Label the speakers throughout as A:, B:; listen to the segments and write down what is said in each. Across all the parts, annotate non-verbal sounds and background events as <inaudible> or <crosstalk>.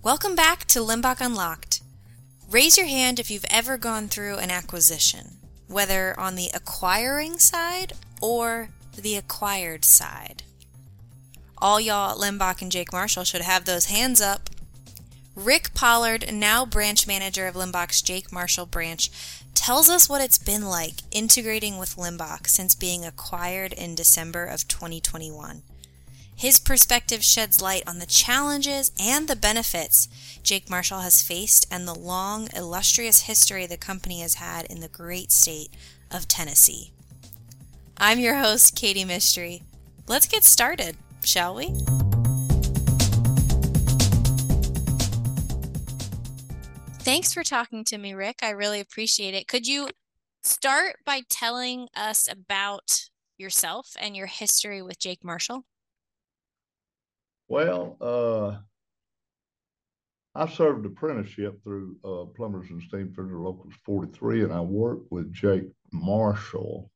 A: Welcome back to Limbach Unlocked. Raise your hand if you've ever gone through an acquisition, whether on the acquiring side or the acquired side. All y'all at Limbach and Jake Marshall should have those hands up. Rick Pollard, now branch manager of Limbach's Jake Marshall branch, tells us what it's been like integrating with Limbach since being acquired in December of 2021. His perspective sheds light on the challenges and the benefits Jake Marshall has faced and the long, illustrious history the company has had in the great state of Tennessee. I'm your host, Katie Mystery. Let's get started, shall we? Thanks for talking to me, Rick. I really appreciate it. Could you start by telling us about yourself and your history with Jake Marshall?
B: Well, uh, I served apprenticeship through uh, Plumbers and Steamfitters Locals 43, and I worked with Jake Marshall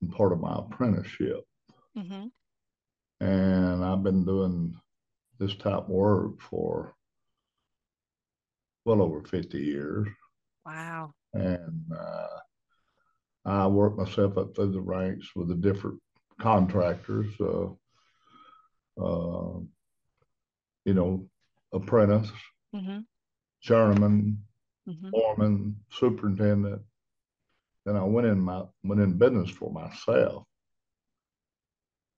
B: in part of my apprenticeship.
A: Mm-hmm.
B: And I've been doing this type of work for well over 50 years.
A: Wow.
B: And uh, I worked myself up through the ranks with the different contractors. Uh, uh, you know, apprentice,
A: Mm-hmm.
B: journeyman,
A: Mm-hmm.
B: foreman, superintendent. Then I went in my went in business for myself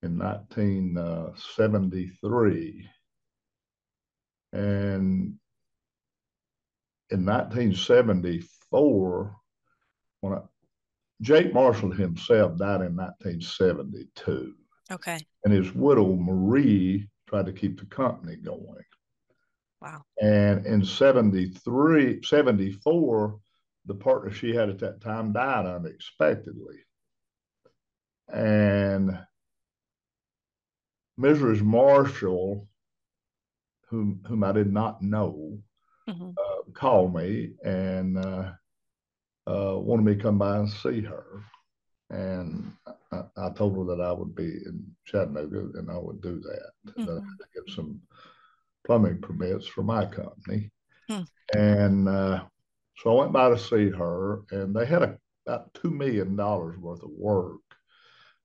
B: in 1973, and in 1974, when I, Jake Marshall himself died in 1972
A: Okay.
B: and his widow Marie tried to keep the company going.
A: Wow.
B: And in 73, 74, the partner she had at that time died unexpectedly. And Mrs. Marshall, whom, whom I did not know,
A: Mm-hmm.
B: uh, called me and uh, uh, wanted me to come by and see her. And I, I told her that I would be in Chattanooga and I would do that. That I had to get some plumbing permits for my company.
A: Hmm.
B: And uh, so I went by to see her, and they had a, about $2 million worth of work,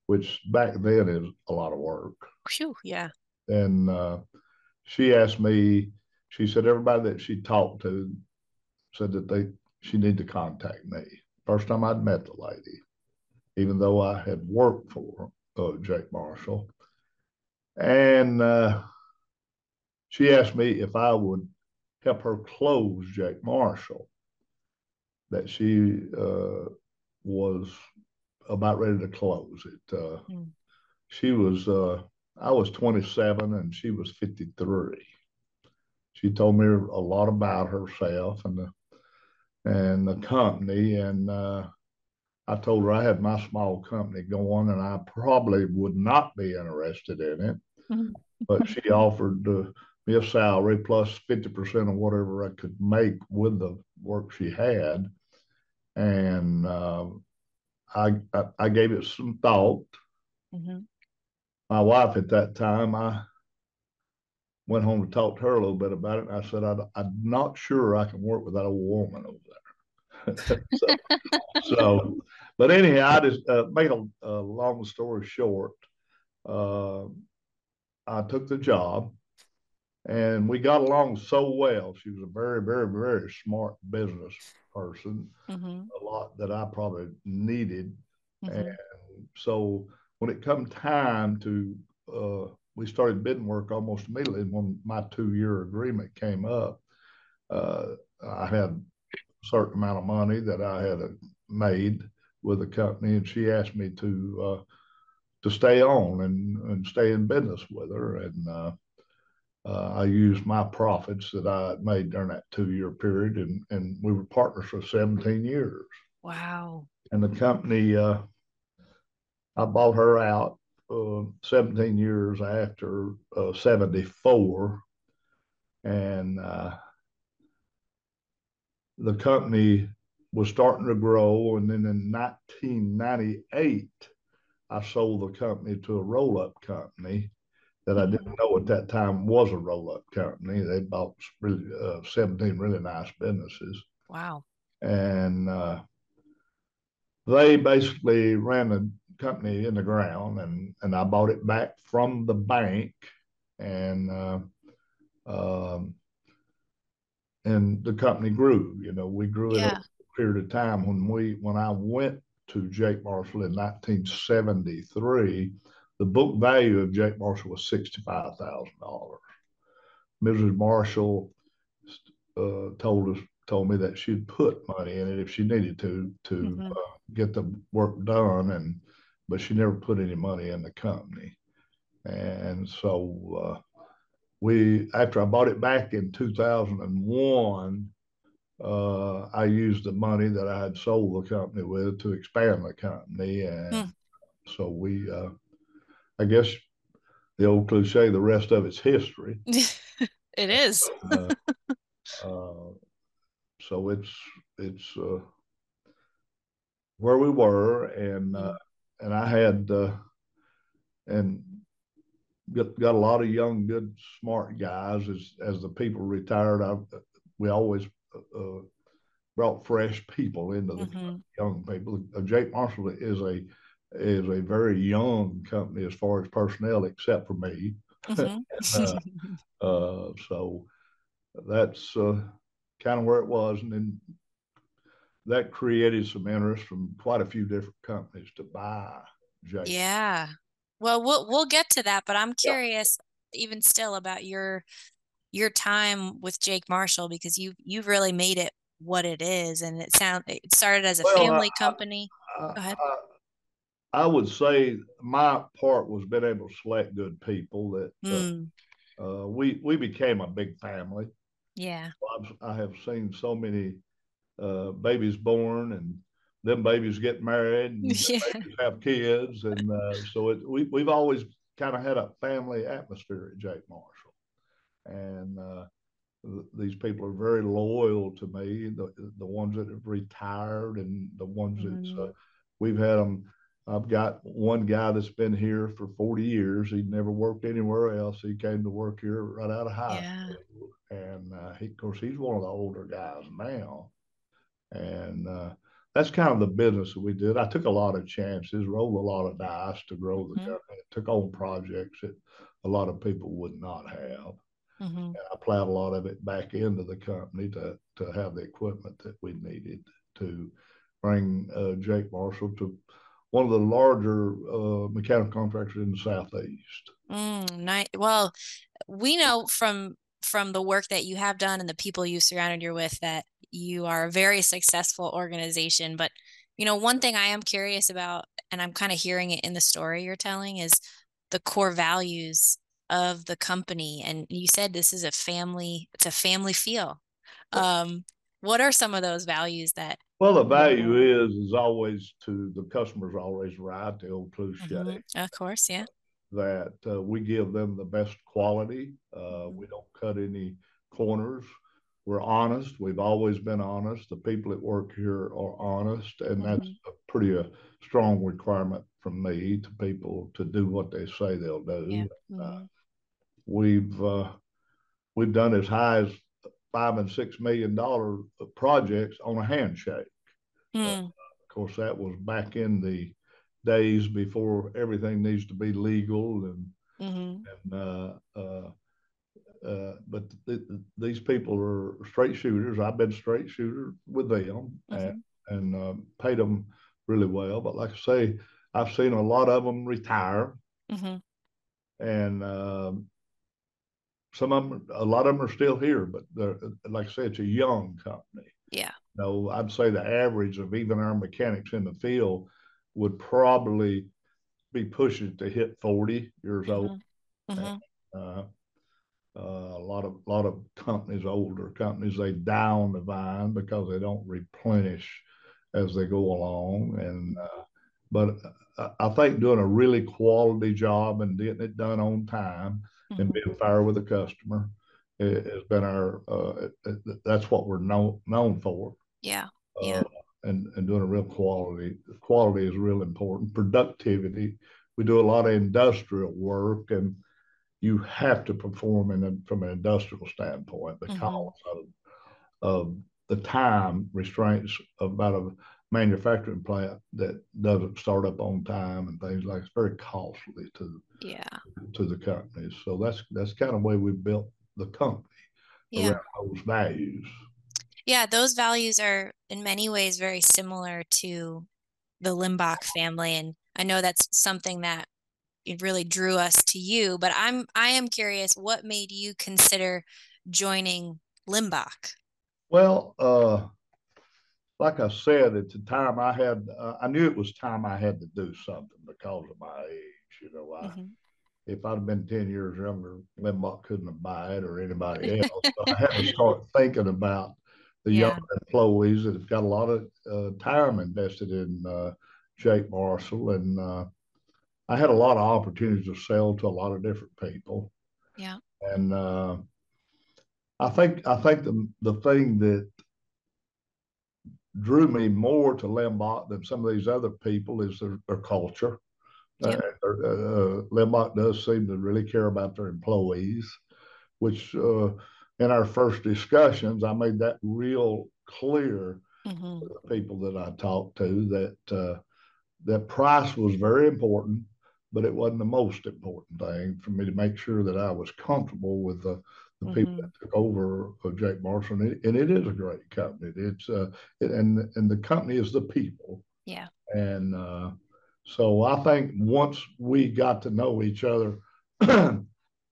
B: which back then is a lot of work
A: Phew. Yeah.
B: and uh, she asked me. She said everybody that she talked to said that they she needed to contact me. First time I'd met the lady, even though I had worked for uh, Jake Marshall, and uh, she asked me if I would help her close Jake Marshall. That she uh, was about ready to close it. Uh,
A: Hmm.
B: She was. Uh, I was 27 and she was 53. She told me a lot about herself and the and the company, and uh, I told her I had my small company going, and I probably would not be interested in it.
A: Mhm.
B: But she <laughs> offered uh, me a salary plus 50% of whatever I could make with the work she had, and uh, I, I I gave it some thought
A: Mm-hmm.
B: my wife at that time, I went home to talk to her a little bit about it. And I said, I, I'm not sure I can work with that old woman over there. <laughs> so, so, but anyhow, I just uh, make a, a long story short. Uh, I took the job and we got along so well. She was a very, very, very smart business person,
A: Mm-hmm.
B: a lot that I probably needed
A: Mm-hmm.
B: and so when it come time to, uh, we started bidding work almost immediately when my two-year agreement came up. Uh, I had a certain amount of money that I had made with the company, and she asked me to uh, to stay on and and stay in business with her. And uh, uh, I used my profits that I had made during that two-year period, and and we were partners for 17 years
A: Wow.
B: and the company uh, I bought her out uh, 17 years after uh, 74 and uh, the company was starting to grow and then in 1998 I sold the company to a roll-up company that I didn't know at that time was a roll up company. They bought really uh, 17 really nice businesses.
A: Wow.
B: And uh, they basically ran the company in the ground, and, and I bought it back from the bank. And uh, um, and the company grew. You know, we grew yeah. it period of time. When we when I went to Jake Marshall in 1973, the book value of Jake Marshall was sixty-five thousand dollars. Mrs. Marshall uh, told us told me that she'd put money in it if she needed to to mm-hmm. uh, get the work done, and but she never put any money in the company. And so uh, we, after I bought it back in 2001, uh, I used the money that I had sold the company with to expand the company, and hmm. so we uh, I guess the old cliche, the rest of it's history. <laughs>
A: it is. uh, <laughs>
B: uh, so it's it's uh, where we were, and uh, and I had uh, and got, got a lot of young, good, smart guys. As as the people retired, I we always uh, brought fresh people into the mm-hmm. young people. Jake Marshall is a is a very young company as far as personnel, except for me. Mm-hmm. <laughs> uh, uh, so that's uh, kind of where it was, and then that created some interest from quite a few different companies to buy
A: Jake. Yeah. Well, we'll we'll get to that, but I'm curious, yeah. even still, about your your time with Jake Marshall because you you've really made it what it is, and it sound it started as a well, family I, company. I, Go ahead. I,
B: I would say my part was being able to select good people that mm. uh, we we became a big family.
A: Yeah,
B: I've, I have seen so many uh, babies born and them babies get married <laughs> and yeah. have kids, and uh, so it, we we've always kind of had a family atmosphere at Jake Marshall, and uh, these people are very loyal to me. The the ones that have retired and the ones mm. that uh, we've had them I've got one guy that's been here for 40 years. He'd never worked anywhere else. He came to work here right out of high yeah. school. And uh, he, of course, he's one of the older guys now. And uh, that's kind of the business that we did. I took a lot of chances, rolled a lot of dice to grow the mm-hmm. company, took on projects that a lot of people would not have. Mm-hmm. And I plowed a lot of it back into the company to, to have the equipment that we needed to bring uh, Jake Marshall to one of the larger uh, mechanical contractors in the southeast.
A: Mm, nice. Well, we know from from the work that you have done and the people you surrounded you with that you are a very successful organization. But you know, one thing I am curious about, and I'm kind of hearing it in the story you're telling, is the core values of the company. And you said this is a family; it's a family feel. Um, what are some of those values that
B: well, the value is is always to the customer's always right. The old cliche, mm-hmm.
A: of course, yeah.
B: That uh, we give them the best quality. Uh, we don't cut any corners. We're honest. We've always been honest. The people that work here are honest, and mm-hmm. that's a pretty uh, strong requirement from me to people to do what they say they'll do. Yeah. Uh, mm-hmm. Uh, we've we've done as high as five and six million dollar projects on a handshake. Mm. Uh, of course, that was back in the days before everything needs to be legal and mm-hmm. and uh, uh, uh, but th- th- these people are straight shooters. I've been straight shooter with them mm-hmm. and, and uh, paid them really well. But like I say, I've seen a lot of them retire, mm-hmm. and um, some of them, a lot of them are still here. But like I said, it's a young company.
A: Yeah.
B: No, I'd say the average of even our mechanics in the field would probably be pushing to hit 40 years mm-hmm. old. Mm-hmm. Uh, uh, a lot of lot of companies, older companies, they down the vine because they don't replenish as they go along. And uh, but uh, I think doing a really quality job and getting it done on time mm-hmm. and being fair with the customer has been our uh, that's what we're known known for.
A: Yeah. Yeah. Uh,
B: and and doing a real quality quality is real important. Productivity. We do a lot of industrial work, and you have to perform in a, from an industrial standpoint because mm-hmm. of, of the time restraints about a manufacturing plant that doesn't start up on time and things like it's very costly to
A: yeah
B: to the companies. So that's that's kind of the way we built the company yeah. around those values.
A: Yeah, those values are in many ways very similar to the Limbach family, and I know that's something that it really drew us to you. But I'm I am curious, what made you consider joining Limbach?
B: Well, uh, like I said, at the time I had, uh, I knew it was time I had to do something because of my age. You know, I, mm-hmm. if I'd have been 10 years younger, Limbach couldn't have bought it or anybody <laughs> else. so I had to start thinking about the yeah. young employees that have got a lot of uh, time invested in uh, Jake Marshall. And uh, I had a lot of opportunities to sell to a lot of different people.
A: Yeah.
B: And uh, I think I think the the thing that drew me more to Limbach than some of these other people is their, their culture. Yep. Uh, uh, Limbach does seem to really care about their employees, which uh, in our first discussions, I made that real clear mm-hmm. to the people that I talked to that uh, that price was very important, but it wasn't the most important thing for me to make sure that I was comfortable with the the mm-hmm. people that took over of Jake Marshall, and it, and it is a great company. It's uh, it, and and the company is the people.
A: Yeah.
B: And uh, so I think once we got to know each other <clears throat>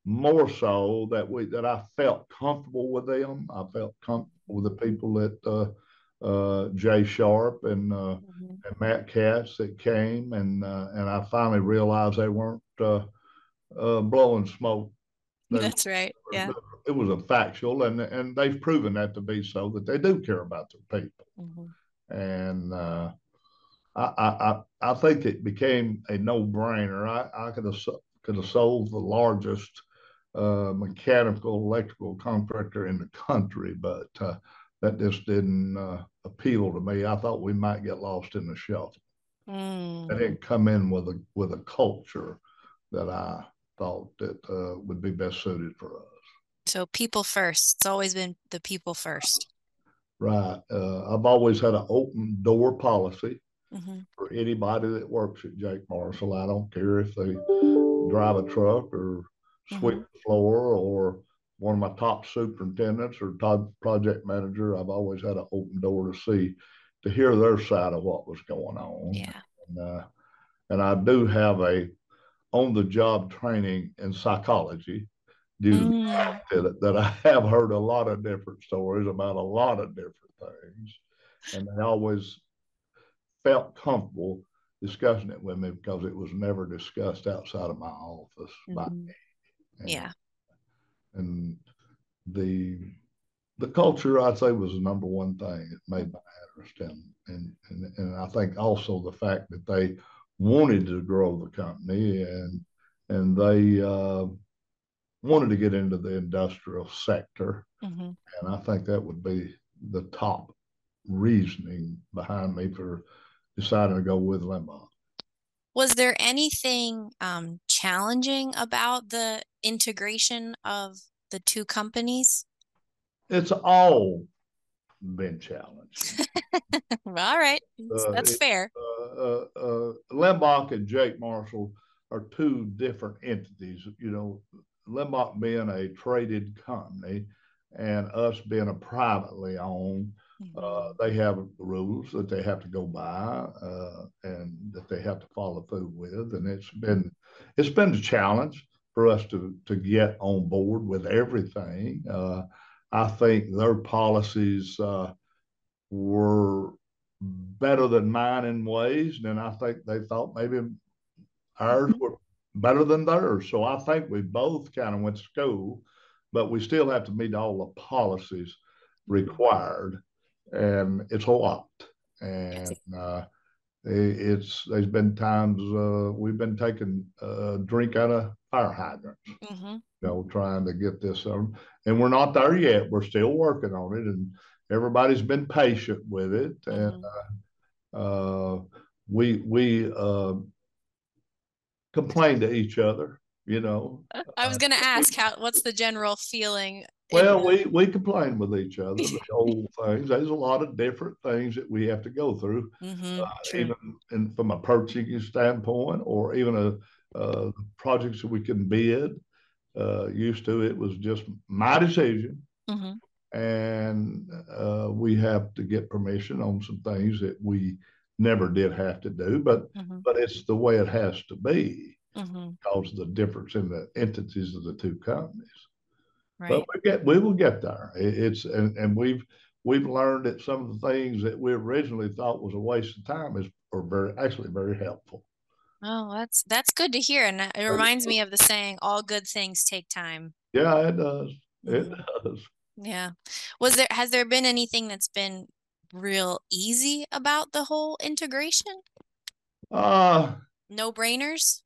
B: more so that we that I felt comfortable with them. I felt comfortable with the people that uh, uh, Jay Sharp and, uh, mm-hmm. and Matt Katz that came, and uh, and I finally realized they weren't uh, uh, blowing smoke.
A: They, <laughs> That's right. Yeah.
B: It was a factual, and and they've proven that to be so that they do care about their people, mm-hmm. and. I, I, I think it became a no brainer. I, I could have could have sold the largest uh, mechanical electrical contractor in the country, but uh, that just didn't uh, appeal to me. I thought we might get lost in the shuffle. Mm. I didn't come in with a with a culture that I thought that uh, would be best suited for us.
A: So people first. It's always been the people first.
B: Right. Uh, I've always had an open door policy mm-hmm. for anybody that works at Jake Marshall. I don't care if they drive a truck or sweep mm-hmm. the floor or one of my top superintendents or top project manager, I've always had an open door to see, to hear their side of what was going on.
A: Yeah.
B: And, uh, and I do have a on the job training in psychology due mm. that, that I <laughs> have heard a lot of different stories about a lot of different things. And I always felt comfortable discussing it with me because it was never discussed outside of my office mm-hmm. by me.
A: And, yeah.
B: And the the culture, I'd say, was the number one thing that made my interest in, and, and and I think also the fact that they wanted to grow the company and and they uh, wanted to get into the industrial sector, mm-hmm. and I think that would be the top reasoning behind me for deciding to go with Limbach.
A: Was there anything um, challenging about the integration of the two companies?
B: It's all been challenged. <laughs>
A: all right, uh, that's it, fair.
B: Uh, uh, uh, Limbach and Jake Marshall are two different entities. You know, Limbach being a traded company and us being a privately owned Mm-hmm. Uh, they have rules that they have to go by uh, and that they have to follow through with, and it's been it's been a challenge for us to to get on board with everything. Uh, I think their policies uh, were better than mine in ways, and I think they thought maybe ours were better than theirs. So I think we both kind of went to school, but we still have to meet all the policies required and it's a lot. And uh, it's there's been times uh, we've been taking a drink out of fire hydrants, mm-hmm. you know, trying to get this on. And we're not there yet. We're still working on it, and everybody's been patient with it. Mm-hmm. And uh, uh we we uh, complain to each other, you know.
A: I was going to ask how. What's the general feeling?
B: Well, we we complain with each other. The <laughs> old things. There's a lot of different things that we have to go through,
A: mm-hmm,
B: uh, even in, from a purchasing standpoint, or even a uh, projects that we can bid. Uh, used to it was just my decision,
A: mm-hmm.
B: and uh, we have to get permission on some things that we never did have to do, but
A: mm-hmm.
B: but it's the way it has to be
A: mm-hmm.
B: because of the difference in the entities of the two companies.
A: Right.
B: But we get we will get there. It's and, and we've we've learned that some of the things that we originally thought was a waste of time is are very actually very helpful.
A: Oh, that's that's good to hear, and it reminds me of the saying, "All good things take time."
B: Yeah, it does. It
A: mm-hmm.
B: does.
A: Yeah. Was there has there been anything that's been real easy about the whole integration?
B: Uh
A: no brainers?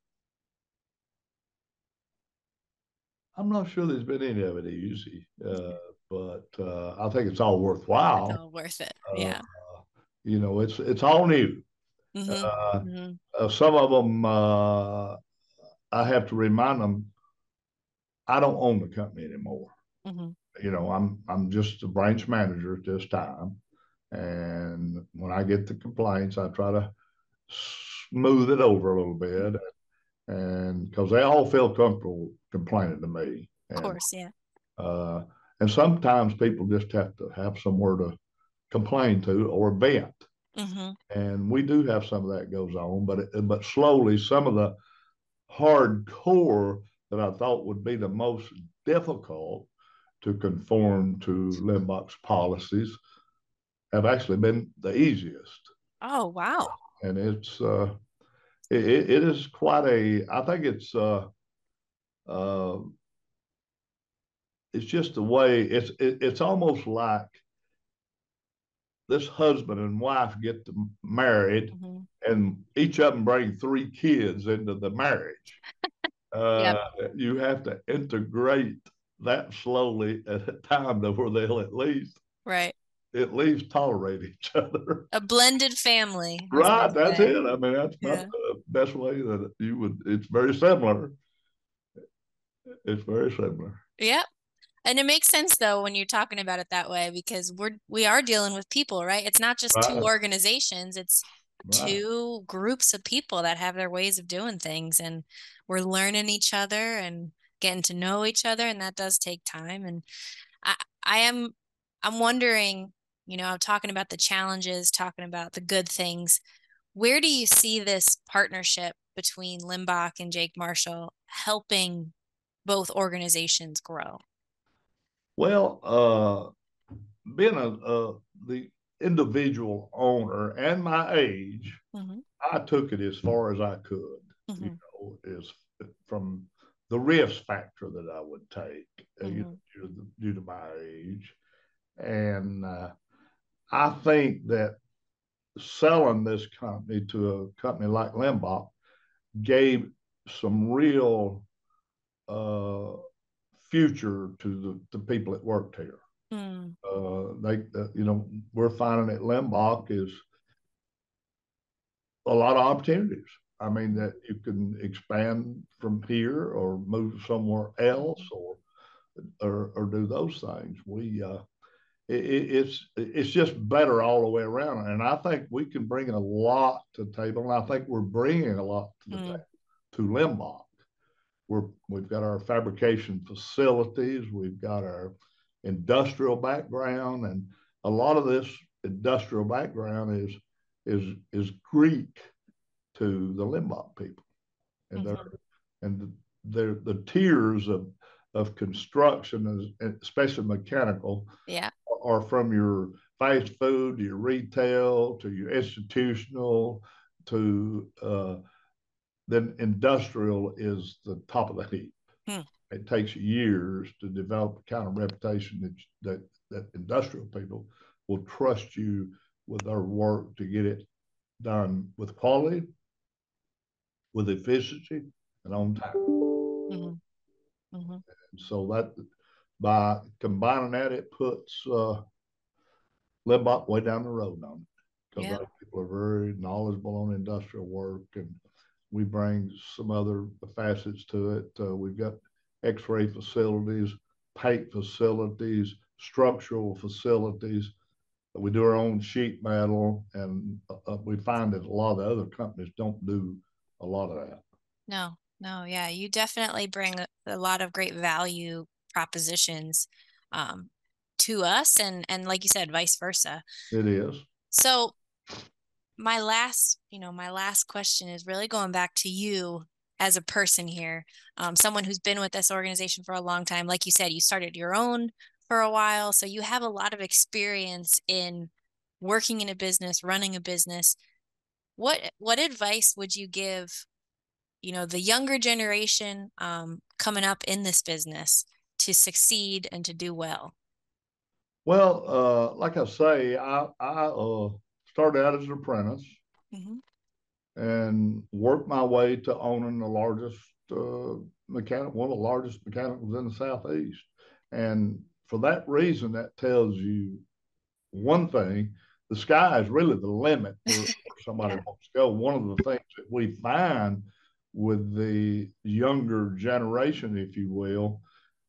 B: I'm not sure there's been any of it easy, uh, but uh, I think it's all worthwhile.
A: It's all worth it. Uh, yeah.
B: you know, it's it's all new.
A: Mm-hmm. Uh, mm-hmm.
B: Uh, some of them, uh, I have to remind them, I don't own the company anymore.
A: Mm-hmm.
B: You know, I'm I'm just the branch manager at this time, and when I get the complaints, I try to smooth it over a little bit, and because they all feel comfortable complaining to me.
A: And, of course, yeah.
B: Uh, and sometimes people just have to have somewhere to complain to or vent.
A: Mm-hmm.
B: And we do have some of that goes on, but it, but slowly some of the hardcore that I thought would be the most difficult to conform to Limbach's policies have actually been the easiest.
A: Oh wow!
B: And it's uh, it, it is quite a. I think it's uh, uh, it's just the way it's it, it's almost like this husband and wife get married
A: mm-hmm.
B: and each of them bring three kids into the marriage <laughs> uh, yep. you have to integrate that slowly at a time to where they'll at least
A: right
B: at least tolerate each other <laughs>
A: a blended family
B: right that's it i mean that's yeah. the best way that you would it's very similar it's very similar
A: yep and it makes sense though when you're talking about it that way because we're we are dealing with people, right? It's not just right. two organizations, it's right. two groups of people that have their ways of doing things and we're learning each other and getting to know each other and that does take time and I I am I'm wondering, you know, I'm talking about the challenges, talking about the good things. Where do you see this partnership between Limbach and Jake Marshall helping both organizations grow?
B: Well, uh, being a, a, the individual owner and my age,
A: mm-hmm.
B: I took it as far as I could.
A: Mm-hmm.
B: You know, is from the risk factor that I would take uh,
A: mm-hmm.
B: due, to, due, to, my age, and uh, I think that selling this company to a company like Limbach gave some real uh, future to the, the people that worked here.
A: Mm.
B: Uh, they, uh, you know, we're finding that Limbach is a lot of opportunities. I mean, that you can expand from here or move somewhere else or or, or do those things. We uh, it, it's it's just better all the way around, and I think we can bring a lot to the table, and I think we're bringing a lot to the mm. table to Limbach. We're we've got our fabrication facilities, we've got our industrial background, and a lot of this industrial background is is is Greek to the Limbach people, and mm-hmm. they're and they're the tiers of of construction, especially mechanical,
A: yeah,
B: are from your fast food to your retail to your institutional to uh, then industrial is the top of the heap.
A: Hmm.
B: It takes years to develop the kind of reputation that, that that industrial people will trust you with their work to get it done with quality, with efficiency, and on time.
A: Mm-hmm. Mm-hmm.
B: And so that by combining that, it puts uh, Limbach way down the road on it because yeah. people are very knowledgeable on industrial work and we bring some other facets to it. Uh, we've got X-ray facilities, paint facilities, structural facilities. We do our own sheet metal, and uh, we find that a lot of the other companies don't do a lot of that.
A: No, no, yeah, you definitely bring a lot of great value propositions um, to us, and and like you said, vice versa.
B: It is.
A: So, my last, you know, my last question is really going back to you as a person here, um, someone who's been with this organization for a long time. Like you said, you started your own for a while, so you have a lot of experience in working in a business, running a business. What what advice would you give you know the younger generation um, coming up in this business to succeed and to do well?
B: Well, uh, like I say, I, I uh, started out as an apprentice mm-hmm. and worked my way to owning the largest uh, mechanic, one of the largest mechanicals in the southeast. And for that reason, that tells you one thing: the sky is really the limit for, for <laughs> somebody yeah. wants to go. One of the things that we find with the younger generation, if you will,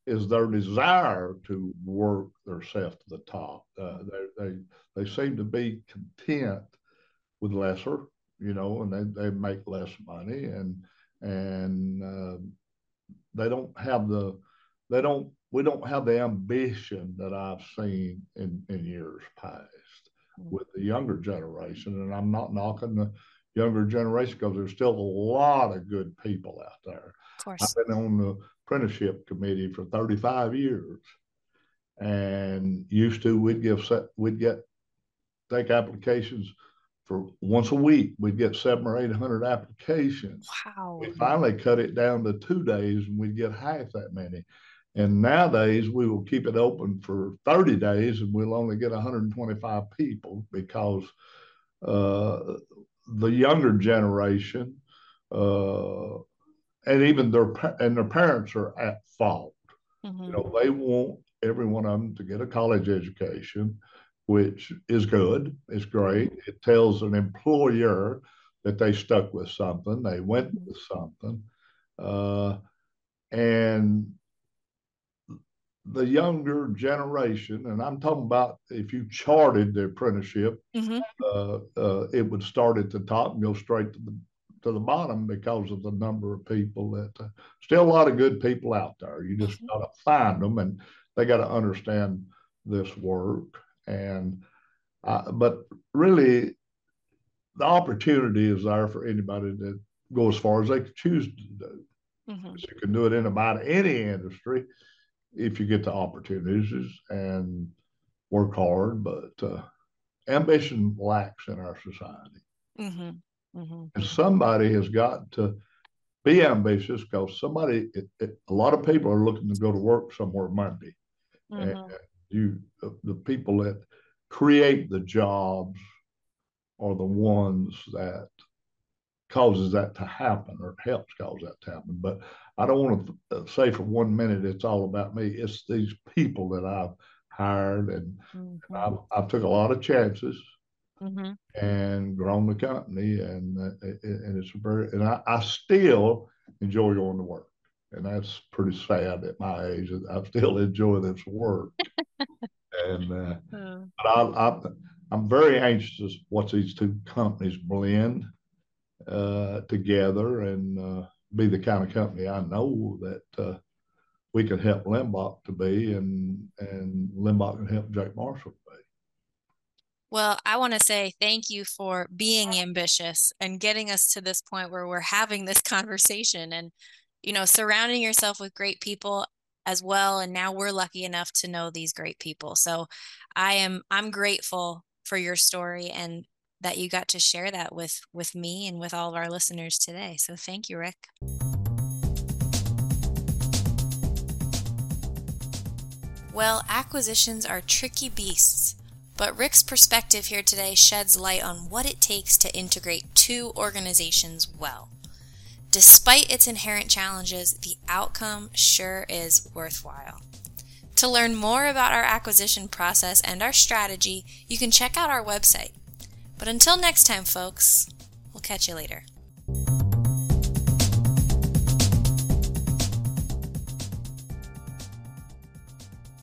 B: is their desire to work themselves to the top. Uh, they, they they seem to be content with lesser, you know, and they, they make less money and and uh, they don't have the they don't we don't have the ambition that I've seen in in years past mm-hmm. with the younger generation. And I'm not knocking the younger generation because there's still a lot of good people out there.
A: Of course.
B: I've been on the apprenticeship committee for 35 years, and used to we'd give we'd get take applications for once a week. We'd get seven or eight hundred applications.
A: Wow.
B: We finally cut it down to two days, and we'd get half that many. And nowadays, we will keep it open for 30 days, and we'll only get 125 people because uh, the younger generation, uh, and even their and their parents are at fault. Mm-hmm. You know, they want every one of them to get a college education, which is good. It's great. It tells an employer that they stuck with something, they went mm-hmm. with something, uh, and the younger generation, and I'm talking about if you charted the apprenticeship, mm-hmm. uh, uh, it would start at the top and go straight to the to the bottom because of the number of people that uh, still a lot of good people out there. You just mm-hmm. got to find them, and they got to understand this work. And uh, but really, the opportunity is there for anybody to go as far as they choose to do. Mm-hmm. So you can do it in about any industry if you get the opportunities and work hard, but uh, ambition lacks in our society. Mm-hmm. Mm-hmm. And somebody has got to be ambitious because somebody, it, it, a lot of people are looking to go to work somewhere Monday. Mm-hmm. And you, the, the people that create the jobs are the ones that causes that to happen or helps cause that to happen. But I don't want to uh, say for one minute it's all about me. It's these people that I've hired, and, mm-hmm. I've, I've, took a lot of chances mm-hmm. and grown the company, and uh, and it's very and I, I still enjoy going to work, and that's pretty sad at my age. I still enjoy this work, <laughs> and uh, oh. but I, I I'm very anxious what these two companies blend uh, together and uh, be the kind of company I know that uh, we can help Limbach to be, and and Limbach can help Jake Marshall to be.
A: Well, I want to say thank you for being ambitious and getting us to this point where we're having this <laughs> conversation and you know surrounding yourself with great people as well and now we're lucky enough to know these great people. So I am I'm grateful for your story and that you got to share that with with me and with all of our listeners today. So thank you, Rick. Well, acquisitions are tricky beasts, but Rick's perspective here today sheds light on what it takes to integrate two organizations well. Despite its inherent challenges, the outcome sure is worthwhile. To learn more about our acquisition process and our strategy, you can check out our website, but until next time, folks, we'll catch you later.